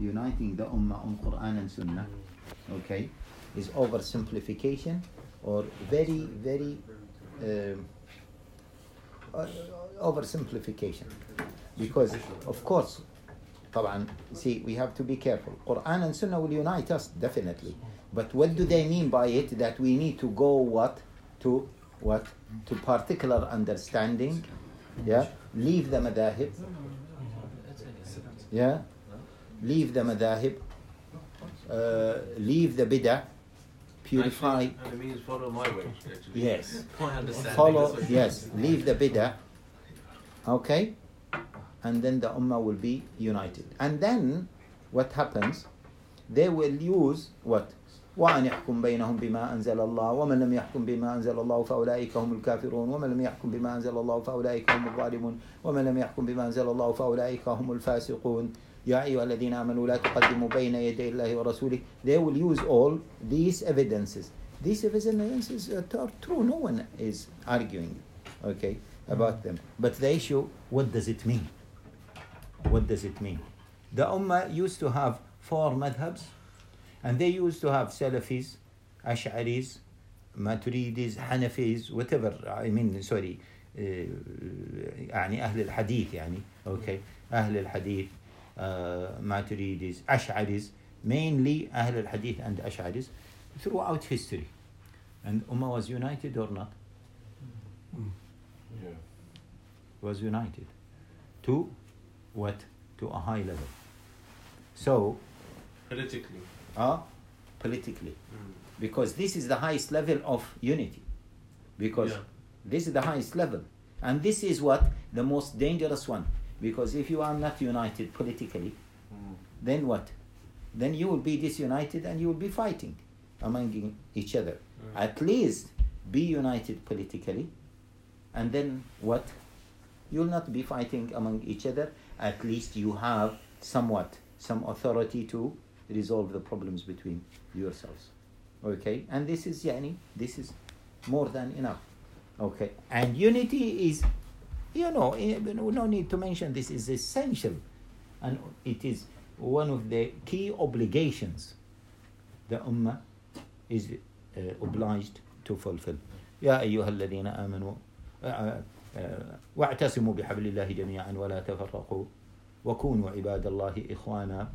uniting the ummah on Quran and Sunnah, okay, is oversimplification or very, very um, uh, oversimplification. Because, of course, طبعا, see, we have to be careful. Quran and Sunnah will unite us, definitely. But what do they mean by it? That we need to go what? To what? To particular understanding. Yeah? Leave the madahib. Yeah? Leave the madahib. Uh, leave the bid'ah. Purify. Actually, and it means follow my way. Actually. Yes. My understanding. Follow, that's what- yes, leave the bid'ah. Okay? And then the ummah will be united. And then what happens? They will use what? وأن يحكم بينهم بما أنزل الله ومن لم يحكم بما أنزل الله فأولئك هم الكافرون ومن لم يحكم بما أنزل الله فأولئك هم الظالمون ومن لم يحكم بما أنزل الله فأولئك هم الفاسقون يا أيها الذين آمنوا لا تقدموا بين يدي الله ورسوله They will use all these evidences These evidences are true no one is arguing okay about them but the issue what does it mean what does it mean the ummah used to have four madhabs and they used to have Salafis, Ash'aris, Maturidis, Hanafis, whatever. I mean, sorry, uh, يعني أهل الحديث يعني, okay, أهل الحديث, uh, Uh, Maturidis, Ash'aris, mainly Ahl al Hadith and Ash'aris, throughout history. And Ummah was united or not? Yeah. Was united. To what? To a high level. So. Politically. Uh, politically. Mm. Because this is the highest level of unity. Because yeah. this is the highest level. And this is what? The most dangerous one because if you are not united politically Mm. then what? Then you will be disunited and you will be fighting among each other. Mm. at least be united politically and then what? You'll not be fighting among each other. At least you have somewhat some authority to resolve the problems between yourselves. Okay? And this is yani this is more than enough. Okay? And unity is you know eh, no need to mention this is essential and it is one of the key obligations the ummah is uh, obliged to fulfill يا أيها الذين آمنوا آه، آه، واعتصموا بحبل الله جميعا ولا تفرقوا وكونوا عباد الله إخوانا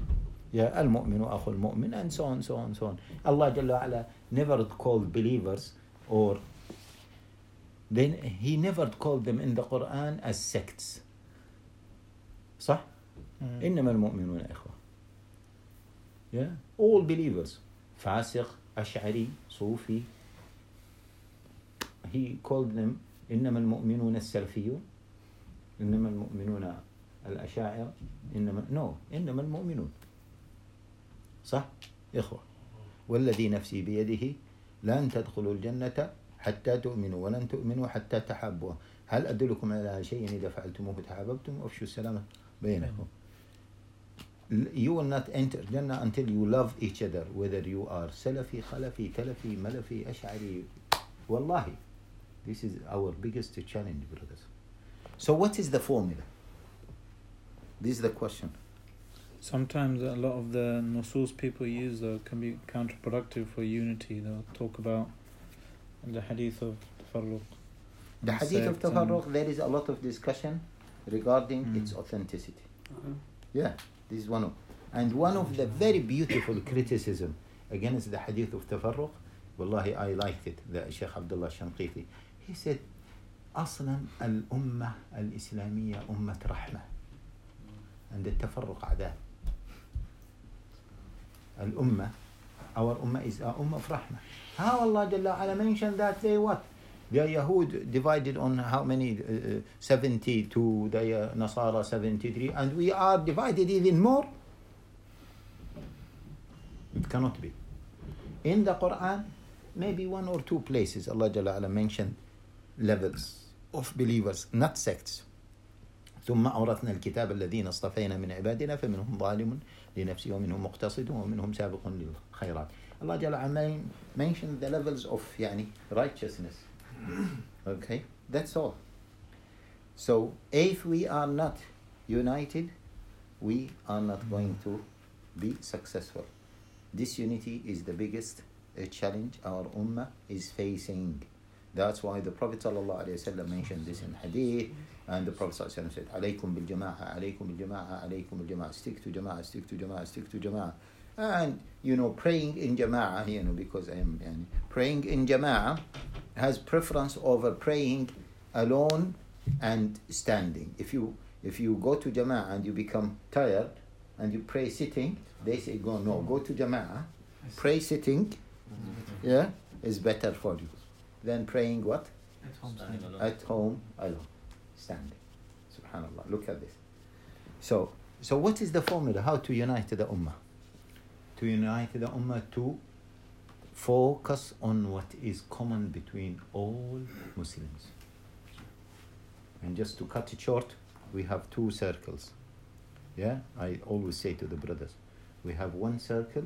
يا المؤمن أخو المؤمن and so on so on so on Allah جل وعلا never called believers or then he never called them in the Quran as sects. صح؟ إنما المؤمنون إخوة. Yeah. All believers. فاسق أشعري صوفي. He called them إنما المؤمنون السلفيون. إنما المؤمنون الأشاعرة إنما no إنما المؤمنون. صح؟ إخوة. والذي نفسي بيده لن تدخلوا الجنة حتى تؤمنوا ولن تؤمنوا حتى تحابوا هل أدلكم على شيء إذا فعلتموه تحاببتم أفشوا السلام بينكم you will not enter Jannah until you love each other whether you are Salafi, Khalafi, Talafi, Malafi, Ash'ari Wallahi this is our biggest challenge brothers so what is the formula this is the question Sometimes a lot of the nusus people use though can be counterproductive for unity. They'll talk about the hadith of tafarruq. the hadith of Tafarruq there is a lot of discussion regarding Mm. its authenticity Yeah, this is one of, and one of the very beautiful criticism against the hadith of tafarruq. Wallahi, I liked it. The Sheikh Abdullah Shanqiti. He said, أصلا الأمة الإسلامية أمة رحمة. And التفرق عذاب. الأمة, our Ummah is a Ummah of Rahmah. How Allah Jalla ala mentioned that they what? The Yahud divided on how many? Uh, uh, 72, the uh, Nasara 73, and we are divided even more. It cannot be. In the Quran, maybe one or two places Allah Jalla ala mentioned levels of believers, not sects. ثم أورثنا الكتاب الذين اصطفينا من عبادنا فمنهم ظالم لنفسه ومنهم مقتصد ومنهم سابق للخيرات. Allah Jalla ala mentioned the levels of يعني righteousness. Okay, that's all. So if we are not united, we are not going to be successful. This unity is the biggest uh, challenge our ummah is facing. That's why the Prophet ﷺ mentioned this in hadith, and the Prophet ﷺ said, "Alaykum bil jama'ah, alaykum bil jama'ah, alaykum bil jama'ah. Stick to jama'ah, stick to jama'ah, stick to jama'ah." And you know, praying in jama'ah, you know, because um, I'm yani, praying in jama'ah has preference over praying alone and standing. If you if you go to jama'ah and you become tired and you pray sitting, they say go no, go to jama'ah, pray sitting, mm-hmm. yeah, is better for you than praying what At home. Standing alone. at home alone, standing. Subhanallah. Look at this. So so what is the formula? How to unite the ummah? To unite the ummah to focus on what is common between all Muslims. And just to cut it short, we have two circles. Yeah, I always say to the brothers, we have one circle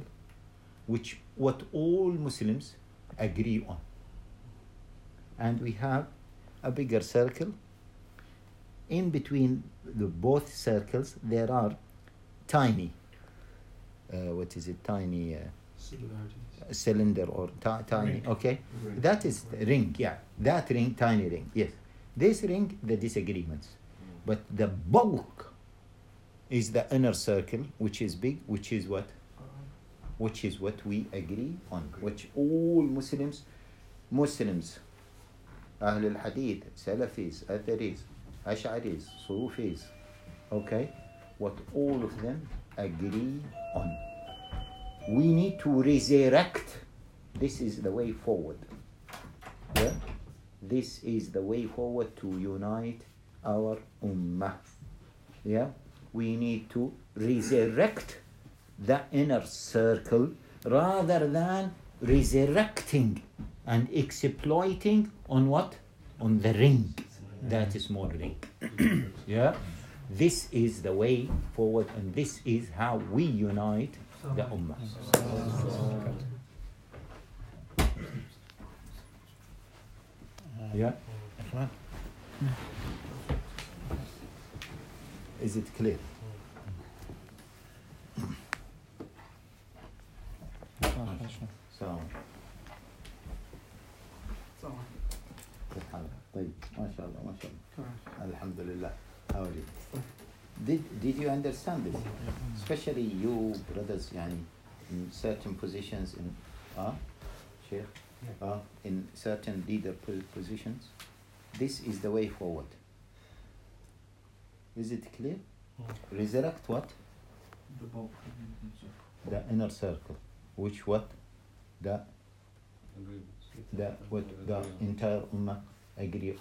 which what all Muslims agree on. And we have a bigger circle. In between the both circles, there are tiny, uh, what is it, tiny uh, cylinder or ti- tiny, Ring. okay? That is the ring, yeah. That ring, tiny ring, yes. This ring, the disagreements. But the bulk is the inner circle, which is big, which is what? Which is what we agree on, which all Muslims, Muslims, Ahl al-Hadith, Salafis, Atharis, Ash'aris, Sufis, okay? What all of them agree on. We need to resurrect. This is the way forward. Yeah? This is the way forward to unite our ummah. Yeah? We need to resurrect the inner circle rather than resurrecting and exploiting on what? On the ring. That is more ring. yeah? This is the way forward and this is how we unite the ummah. Yeah? Is it clear? So كيف حالك؟ طيب ما شاء الله ما شاء الله الحمد لله how are you? Did, did you understand this? Especially you brothers يعني in certain positions in uh, Sheikh uh, in certain leader po- positions this is the way forward is it clear? resurrect what? the inner circle which what? the the what the entire ummah agree